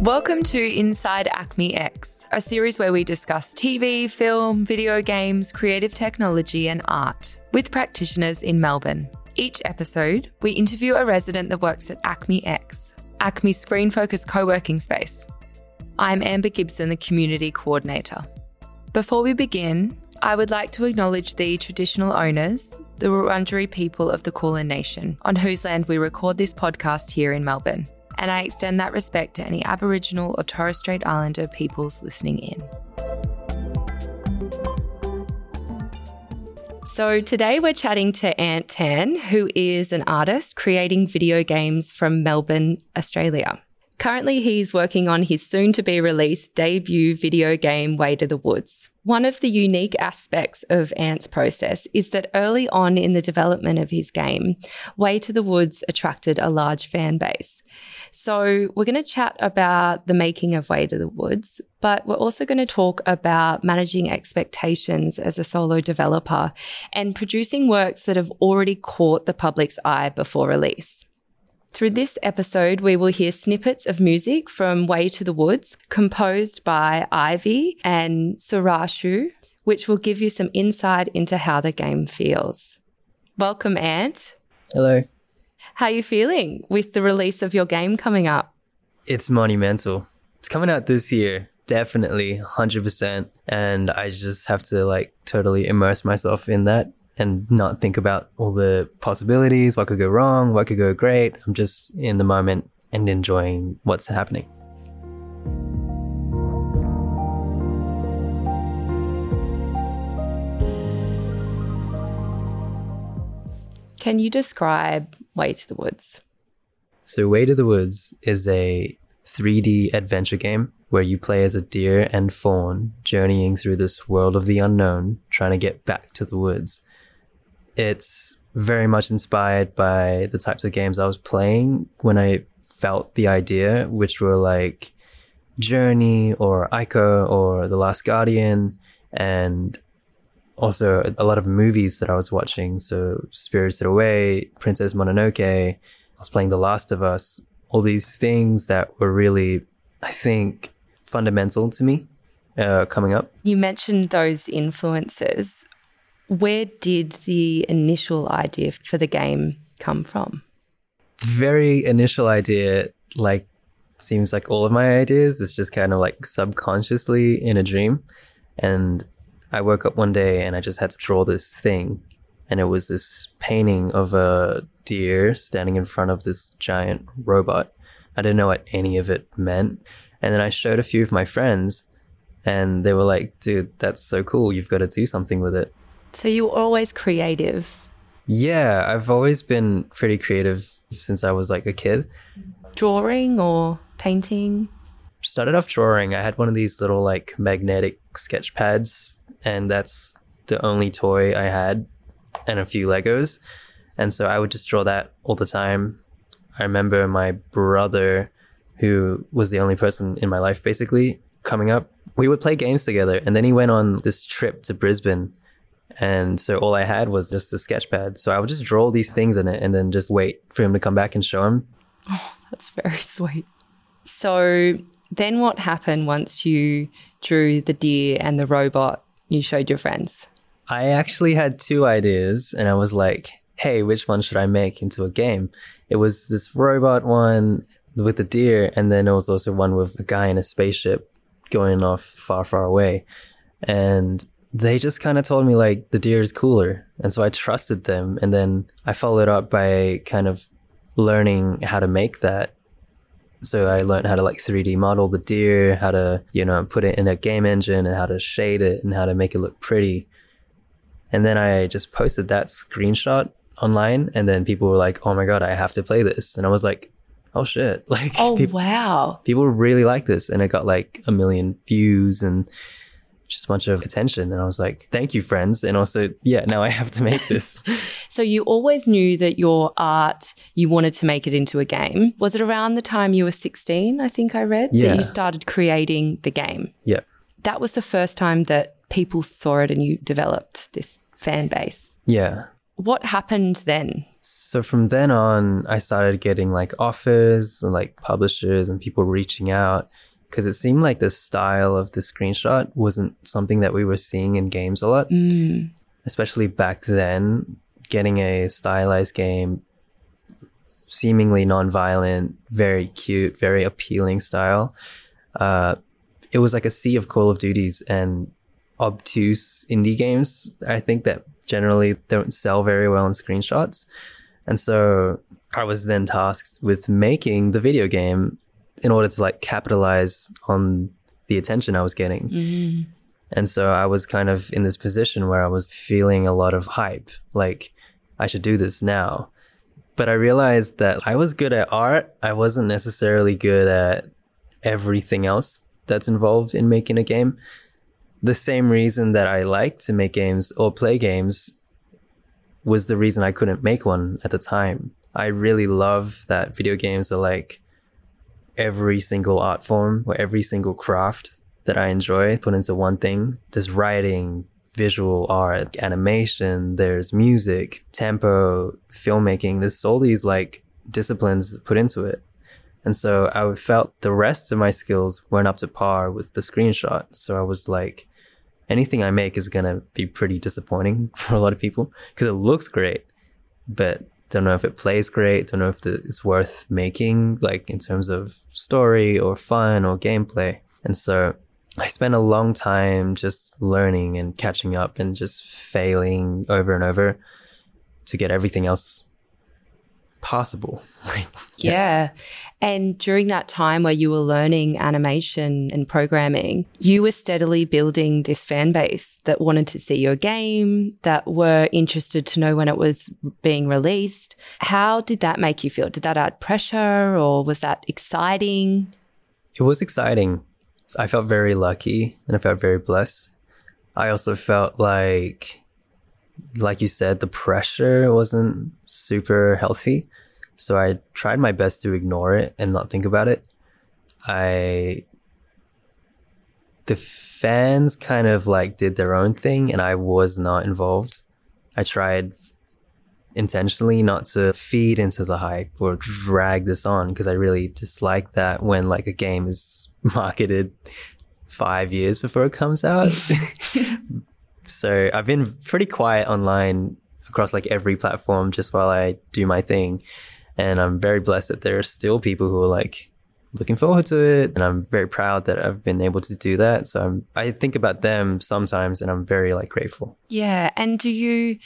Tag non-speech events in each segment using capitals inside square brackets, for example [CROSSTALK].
Welcome to Inside ACMI X, a series where we discuss TV, film, video games, creative technology, and art with practitioners in Melbourne. Each episode, we interview a resident that works at ACMI X, ACMI's screen focused co working space. I'm Amber Gibson, the Community Coordinator. Before we begin, I would like to acknowledge the traditional owners, the Wurundjeri people of the Kulin Nation, on whose land we record this podcast here in Melbourne and I extend that respect to any Aboriginal or Torres Strait Islander peoples listening in. So, today we're chatting to Ant Tan, who is an artist creating video games from Melbourne, Australia. Currently, he's working on his soon to be released debut video game, Way to the Woods. One of the unique aspects of Ant's process is that early on in the development of his game, Way to the Woods attracted a large fan base. So, we're going to chat about the making of Way to the Woods, but we're also going to talk about managing expectations as a solo developer and producing works that have already caught the public's eye before release. Through this episode, we will hear snippets of music from Way to the Woods, composed by Aivi and Surasshu, which will give you some insight into how the game feels. Welcome, Ant. Hello. How are you feeling with the release of your game coming up? It's monumental. It's coming out this year, definitely 100%. And I just have to like totally immerse myself in that and not think about all the possibilities, what could go wrong, what could go great. I'm just in the moment and enjoying what's happening. Can you describe Way to the Woods? So, Way to the Woods is a 3D adventure game where you play as a deer and fawn journeying through this world of the unknown, trying to get back to the woods it's very much inspired by the types of games I was playing when I felt the idea, which were like Journey or Ico or The Last Guardian, and also a lot of movies that I was watching. So Spirited Away, Princess Mononoke, I was playing The Last of Us, all these things that were really, I think, fundamental to me uh, coming up. You mentioned those influences. Where did the initial idea for the game come from? The very initial idea, like, seems like all of my ideas, is just kind of like subconsciously in a dream. And I woke up one day and I just had to draw this thing. And it was this painting of a deer standing in front of this giant robot. I didn't know what any of it meant. And then I showed a few of my friends and they were like, dude, that's so cool. You've got to do something with it. So you were always creative? Yeah, I've always been pretty creative since I was like a kid. Drawing or painting? Started off drawing. I had one of these little like magnetic sketch pads, and that's the only toy I had, and a few Legos. And so I would just draw that all the time. I remember my brother, who was the only person in my life basically coming up, we would play games together. And then he went on this trip to Brisbane and so all I had was just a sketch pad. So I would just draw these things in it and then just wait for him to come back and show him. Oh, [LAUGHS] that's very sweet. So then what happened once you drew the deer and the robot you showed your friends? I actually had two ideas and I was like, hey, which one should I make into a game? It was this robot one with the deer, and then it was also one with a guy in a spaceship going off far, far away. And they just kind of told me like the deer is cooler. And so I trusted them. And then I followed up by kind of learning how to make that. So I learned how to like 3D model the deer, how to, you know, put it in a game engine and how to shade it and how to make it look pretty. And then I just posted that screenshot online and then people were like, "Oh my god, I have to play this." And I was like, "Oh shit." [LAUGHS] Like Oh people, wow. People really like this and it got like a million views and just a bunch of attention. And I was like, thank you, friends. And also, yeah, now I have to make this. [LAUGHS] so you always knew that your art, you wanted to make it into a game. Was it around the time you were 16, I think I read, yeah. that you started creating the game? Yeah. That was the first time that people saw it and you developed this fan base. Yeah. What happened then? So from then on, I started getting like offers and like publishers and people reaching out because it seemed like the style of the screenshot wasn't something that we were seeing in games a lot. Mm. Especially back then, getting a stylized game, seemingly non-violent, very cute, very appealing style. Uh, it was like a sea of Call of Duties and obtuse indie games. I think that generally don't sell very well in screenshots. And so I was then tasked with making the video game in order to like capitalize on the attention I was getting. Mm. And so I was kind of in this position where I was feeling a lot of hype, like I should do this now. But I realized that I was good at art. I wasn't necessarily good at everything else that's involved in making a game. The same reason that I like to make games or play games was the reason I couldn't make one at the time. I really love that video games are like every single art form or every single craft that I enjoy put into one thing. Just writing, visual art, animation, there's music, tempo, filmmaking. There's all these like disciplines put into it. And so I felt the rest of my skills weren't up to par with the screenshot. So I was like, anything I make is going to be pretty disappointing [LAUGHS] for a lot of people because it looks great, but don't know if it plays great. Don't know if it's worth making, like in terms of story or fun or gameplay. And so I spent a long time just learning and catching up and just failing over and over to get everything else possible. [LAUGHS] yeah. yeah. And during that time where you were learning animation and programming, you were steadily building this fan base that wanted to see your game, that were interested to know when it was being released. How did that make you feel? Did that add pressure or was that exciting? It was exciting. I felt very lucky and I felt very blessed. I also felt like like you said, the pressure wasn't super healthy. So I tried my best to ignore it and not think about it. I, the fans kind of like did their own thing and I was not involved. I tried intentionally not to feed into the hype or drag this on because I really dislike that when like a game is [LAUGHS] marketed five years before it comes out. [LAUGHS] So I've been pretty quiet online across like every platform just while I do my thing. And I'm very blessed that there are still people who are like looking forward to it. And I'm very proud that I've been able to do that. So I'm, I think about them sometimes and I'm very like grateful. Yeah. And do you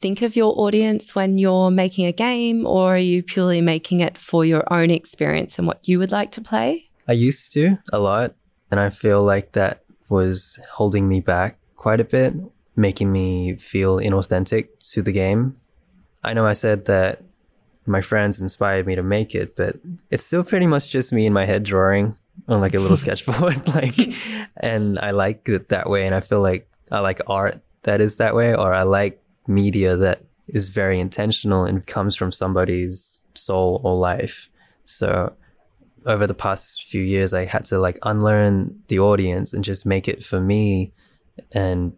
think of your audience when you're making a game or are you purely making it for your own experience and what you would like to play? I used to a lot. And I feel like that was holding me back quite a bit, making me feel inauthentic to the game. I know I said that my friends inspired me to make it, but it's still pretty much just me in my head drawing on like a little [LAUGHS] sketchboard. [LAUGHS] like, and I like it that way. And I feel like I like art that is that way, or I like media that is very intentional and comes from somebody's soul or life. So over the past few years, I had to like unlearn the audience and just make it for me and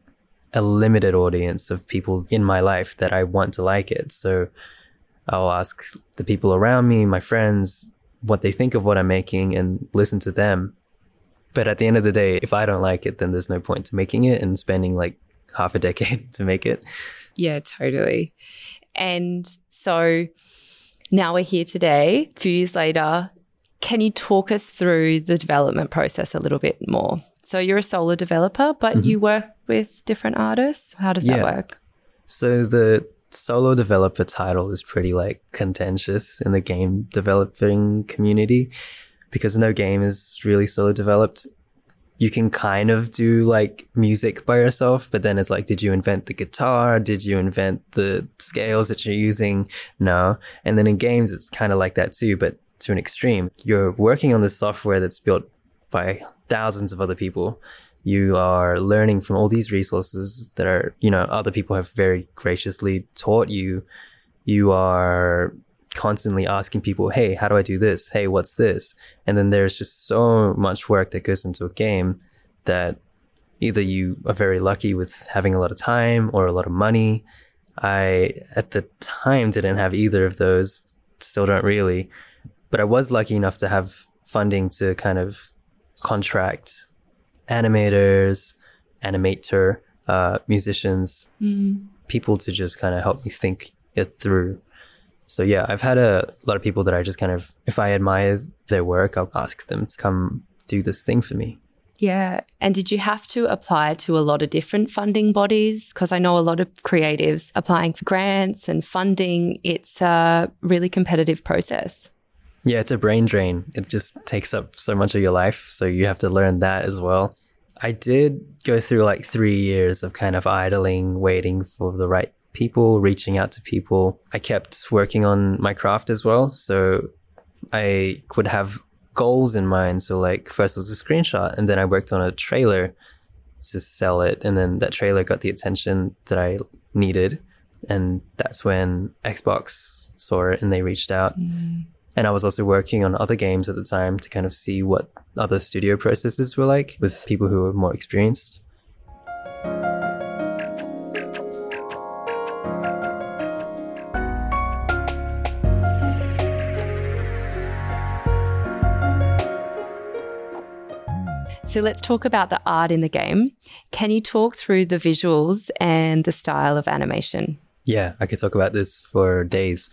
a limited audience of people in my life that I want to like it. So I'll ask the people around me, my friends, what they think of what I'm making and listen to them. But at the end of the day, if I don't like it, then there's no point to making it and spending like half a decade [LAUGHS] to make it. Yeah, totally. And so now we're here today, a few years later. Can you talk us through the development process a little bit more? So you're a solo developer, but mm-hmm. you work with different artists. How does yeah. that work? So the solo developer title is pretty like contentious in the game developing community because no game is really solo developed. You can kind of do like music by yourself, but then it's like, did you invent the guitar? Did you invent the scales that you're using? No. And then in games, it's kind of like that too, but to an extreme. You're working on the software that's built by thousands of other people. You are learning from all these resources that are, you know, other people have very graciously taught you. You are constantly asking people, Hey, how do I do this? Hey, what's this? And then there's just so much work that goes into a game that Either you are very lucky with having a lot of time or a lot of money. I, at the time, didn't have either of those, still don't really. But I was lucky enough to have funding to kind of contract animators, animator, uh, musicians, Mm. people to just kind of help me think it through. So yeah, I've had a lot of people that I just kind of, if I admire their work, I'll ask them to come do this thing for me. Yeah. And did you have to apply to a lot of different funding bodies? Because I know a lot of creatives applying for grants and funding. It's a really competitive process. Yeah, it's a brain drain. It just takes up so much of your life. So you have to learn that as well. I did go through like three years of kind of idling, waiting for the right people, reaching out to people. I kept working on my craft as well. So I could have goals in mind. So like first was a screenshot and then I worked on a trailer to sell it. And then that trailer got the attention that I needed. And that's when Xbox saw it and they reached out. Mm. And I was also working on other games at the time to kind of see what other studio processes were like with people who were more experienced. So let's talk about the art in the game. Can you talk through the visuals and the style of animation? Yeah, I could talk about this for days.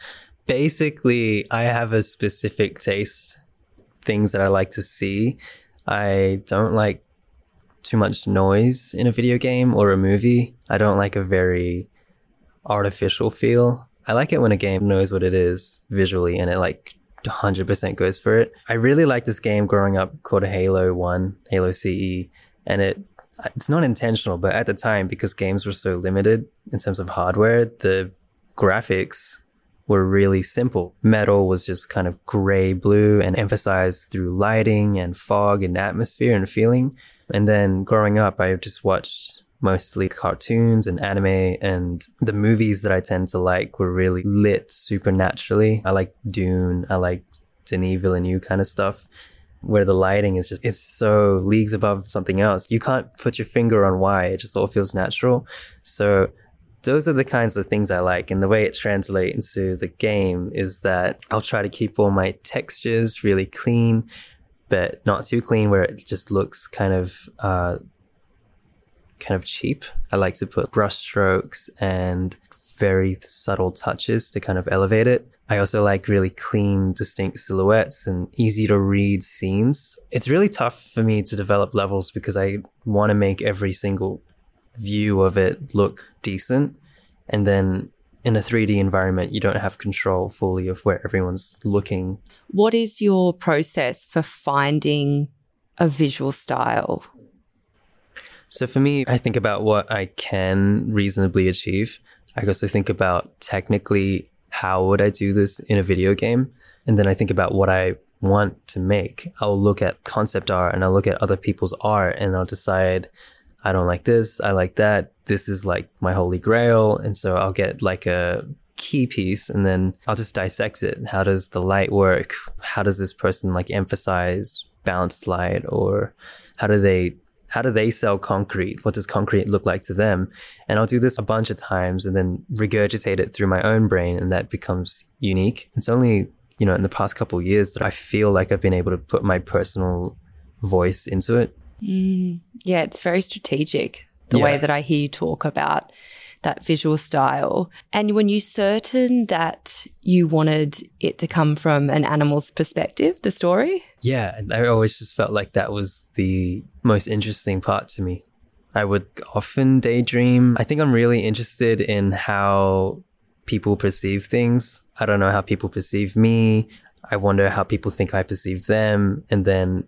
Basically, I have a specific taste, things that I like to see. I don't like too much noise in a video game or a movie. I don't like a very artificial feel. I like it when a game knows what it is visually and it like 100% goes for it. I really liked this game growing up called Halo 1, Halo CE, and it it's not intentional, but at the time because games were so limited in terms of hardware, the graphics were really simple. Metal was just kind of gray blue and emphasized through lighting and fog and atmosphere and feeling. And then growing up, I just watched mostly cartoons and anime and the movies that I tend to like were really lit supernaturally. I like Dune. I like Denis Villeneuve kind of stuff where the lighting is just, it's so leagues above something else. You can't put your finger on why. It just all feels natural. So those are the kinds of things I like. And the way it translates into the game is that I'll try to keep all my textures really clean, but not too clean where it just looks kind of, uh, kind of cheap. I like to put brush strokes and very subtle touches to kind of elevate it. I also like really clean, distinct silhouettes and easy to read scenes. It's really tough for me to develop levels because I want to make every single view of it look decent. And then in a 3D environment, you don't have control fully of where everyone's looking. What is your process for finding a visual style? So for me, I think about what I can reasonably achieve. I also think about technically how would I do this in a video game? And then I think about what I want to make. I'll look at concept art and I'll look at other people's art and I'll decide I don't like this, I like that. This is like my holy grail. And so I'll get like a key piece and then I'll just dissect it. How does the light work? How does this person like emphasize balanced light or how do they how do they sell concrete? What does concrete look like to them? And I'll do this a bunch of times and then regurgitate it through my own brain and that becomes unique. It's only, you know, in the past couple years that I feel like I've been able to put my personal voice into it. Mm, yeah, it's very strategic the Yeah. way that I hear you talk about that visual style. And when you certain that you wanted it to come from an animal's perspective, the story? Yeah, and I always just felt like that was the most interesting part to me. I would often daydream. I think I'm really interested in how people perceive things. I don't know how people perceive me. I wonder how people think I perceive them. And then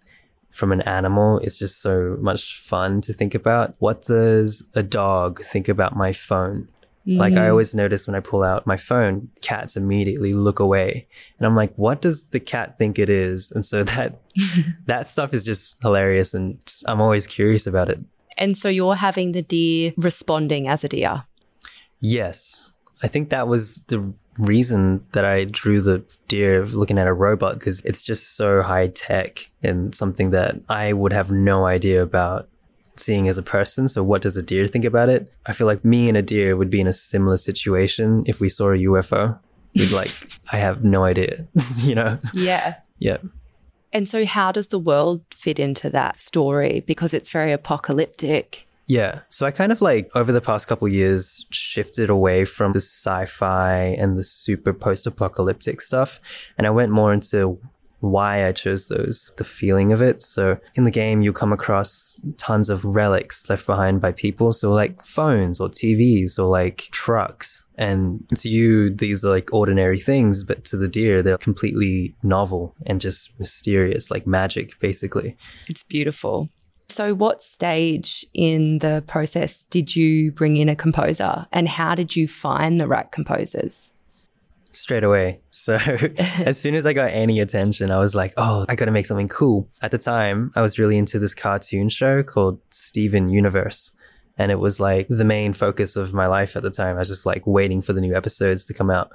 from an animal, it's just so much fun to think about. What does a dog think about my phone? Like I mm. always notice when I pull out my phone, cats immediately look away. And I'm like, what does the cat think it is? And so that [LAUGHS] that stuff is just hilarious and I'm always curious about it. And so you're having the deer responding as a deer. Yes. I think that was the reason that I drew the deer looking at a robot because it's just so high tech and something that I would have no idea about seeing as a person. So, what does a deer think about it? I feel like me and a deer would be in a similar situation if we saw a UFO. We'd like, I have no idea, [LAUGHS] you know? Yeah. Yeah. And so, how does the world fit into that story? Because it's very apocalyptic. Yeah. So I kind of like over the past couple years shifted away from the sci-fi and the super post-apocalyptic stuff and I went more into why I chose those, the feeling of it. So in the game you come across tons of relics left behind by people, so like phones or TVs or like trucks. And to you, these are like ordinary things, but to the deer, they're completely novel and just mysterious, like magic, basically. It's beautiful. So, what stage in the process did you bring in a composer and how did you find the right composers? Straight away. So, [LAUGHS] as soon as I got any attention, I was like, oh, I got to make something cool. At the time, I was really into this cartoon show called Steven Universe. And it was like the main focus of my life at the time. I was just like waiting for the new episodes to come out.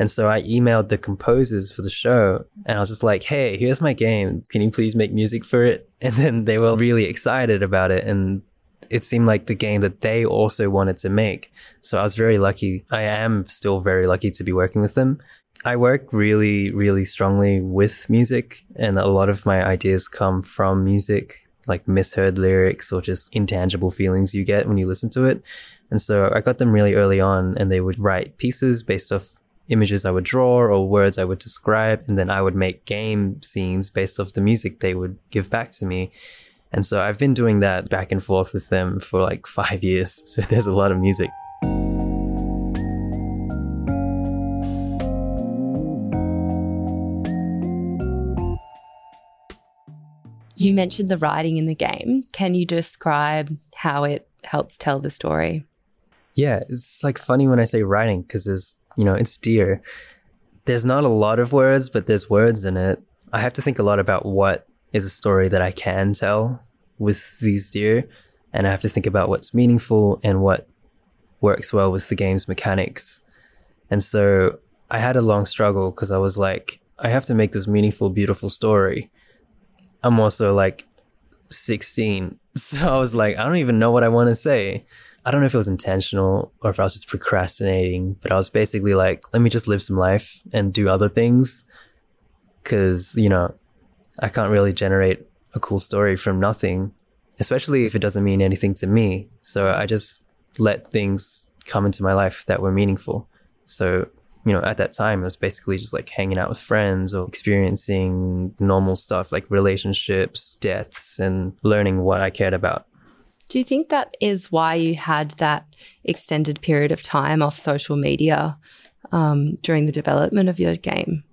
And so I emailed the composers for the show and I was just like, hey, here's my game. Can you please make music for it? [LAUGHS] And then they were really excited about it. And it seemed like the game that they also wanted to make. So I was very lucky. I am still very lucky to be working with them. I work really, really strongly with music, and a lot of my ideas come from music, like misheard lyrics or just intangible feelings you get when you listen to it. And so I got them really early on, and they would write pieces based off images I would draw or words I would describe. And then I would make game scenes based off the music they would give back to me. And so I've been doing that back and forth with them for like [LAUGHS] five years. [LAUGHS] So there's a lot of music. You mentioned the writing in the game. Can you describe how it helps tell the story? Yeah, it's like funny when I say writing because there's you know, it's deer. There's not a lot of words, but there's words in it. I have to think a lot about what is a story that I can tell with these deer. And I have to think about what's meaningful and what works well with the game's mechanics. And so I had a long struggle because I was like, I have to make this meaningful, beautiful story. I'm also like 16. [LAUGHS] So I was like, I don't even know what I want to say. I don't know if it was intentional or if I was just procrastinating, but I was basically like, let me just live some life and do other things. Cause, you know, I can't really generate a cool story from nothing, especially if it doesn't mean anything to me. So I just let things come into my life that were meaningful. So, you know, at that time, it was basically just like hanging out with friends or experiencing normal stuff like relationships, deaths, and learning what I cared about. Do you think that is why you had that extended period of time off social media um, during the development of your game?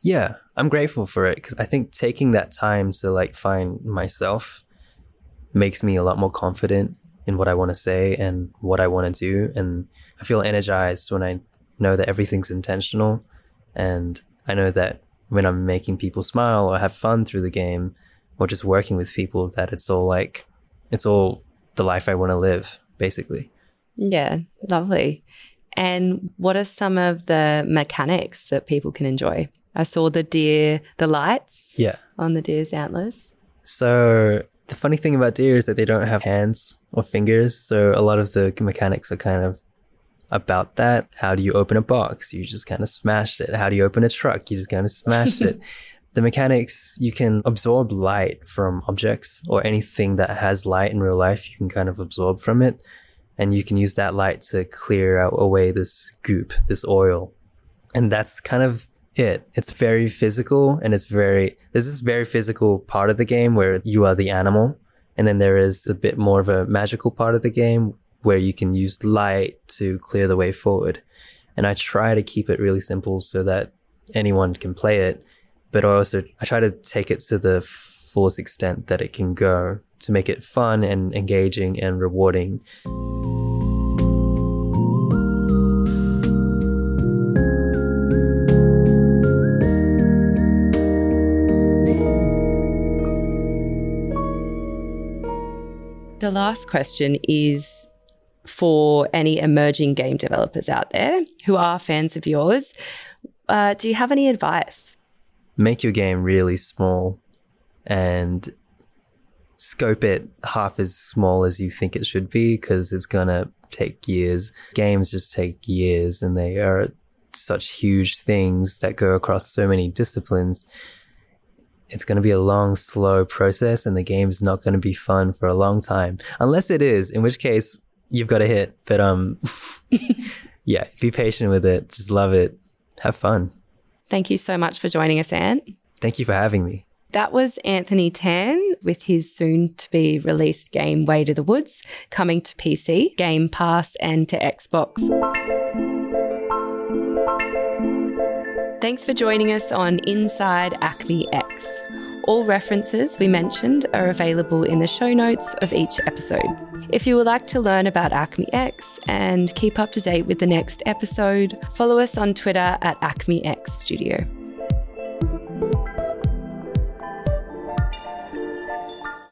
Yeah, I'm grateful for it because I think taking that time to like find myself makes me a lot more confident in what I want to say and what I want to do. And I feel energized when I know that everything's intentional. And I know that when I'm making people smile or have fun through the game or just working with people, that it's all like it's all the life I want to live, basically. Yeah, lovely. And what are some of the mechanics that people can enjoy? I saw the deer, the lights yeah. on the deer's antlers. So the funny thing about deer is that they don't have hands or fingers. So a lot of the mechanics are kind of about that. How do you open a box? You just kind of smash it. How do you open a truck? You just kind of smash [LAUGHS] it. The mechanics, you can absorb light from objects or anything that has light in real life, you can kind of absorb from it. And you can use that light to clear out away this goop, this oil. And that's kind of it. It's very physical and it's very, there's this very physical part of the game where you are the animal. And then there is a bit more of a magical part of the game where you can use light to clear the way forward. And I try to keep it really simple so that anyone can play it but I also I try to take it to the fullest extent that it can go to make it fun and engaging and rewarding. The last question is for any emerging game developers out there who are fans of yours. Uh, do you have any advice make your game really small and scope it half as small as you think it should be because it's going to take years. Games just take years and they are such huge things that go across so many disciplines. It's going to be a long, slow process and the game's not going to be fun for a long time. Unless it is, in which case you've got a hit. But um [LAUGHS] yeah, be patient with it. Just love it. Have fun. Thank you so much for joining us, Ant. Thank you for having me. That was Anthony Tan with his soon to be released game Way to the Woods, coming to PC, Game Pass, and to Xbox. Thanks for joining us on Inside ACMI X. All references we mentioned are available in the show notes of each episode. If you would like to learn about ACMI X and keep up to date with the next episode, follow us on Twitter at ACMI X Studio.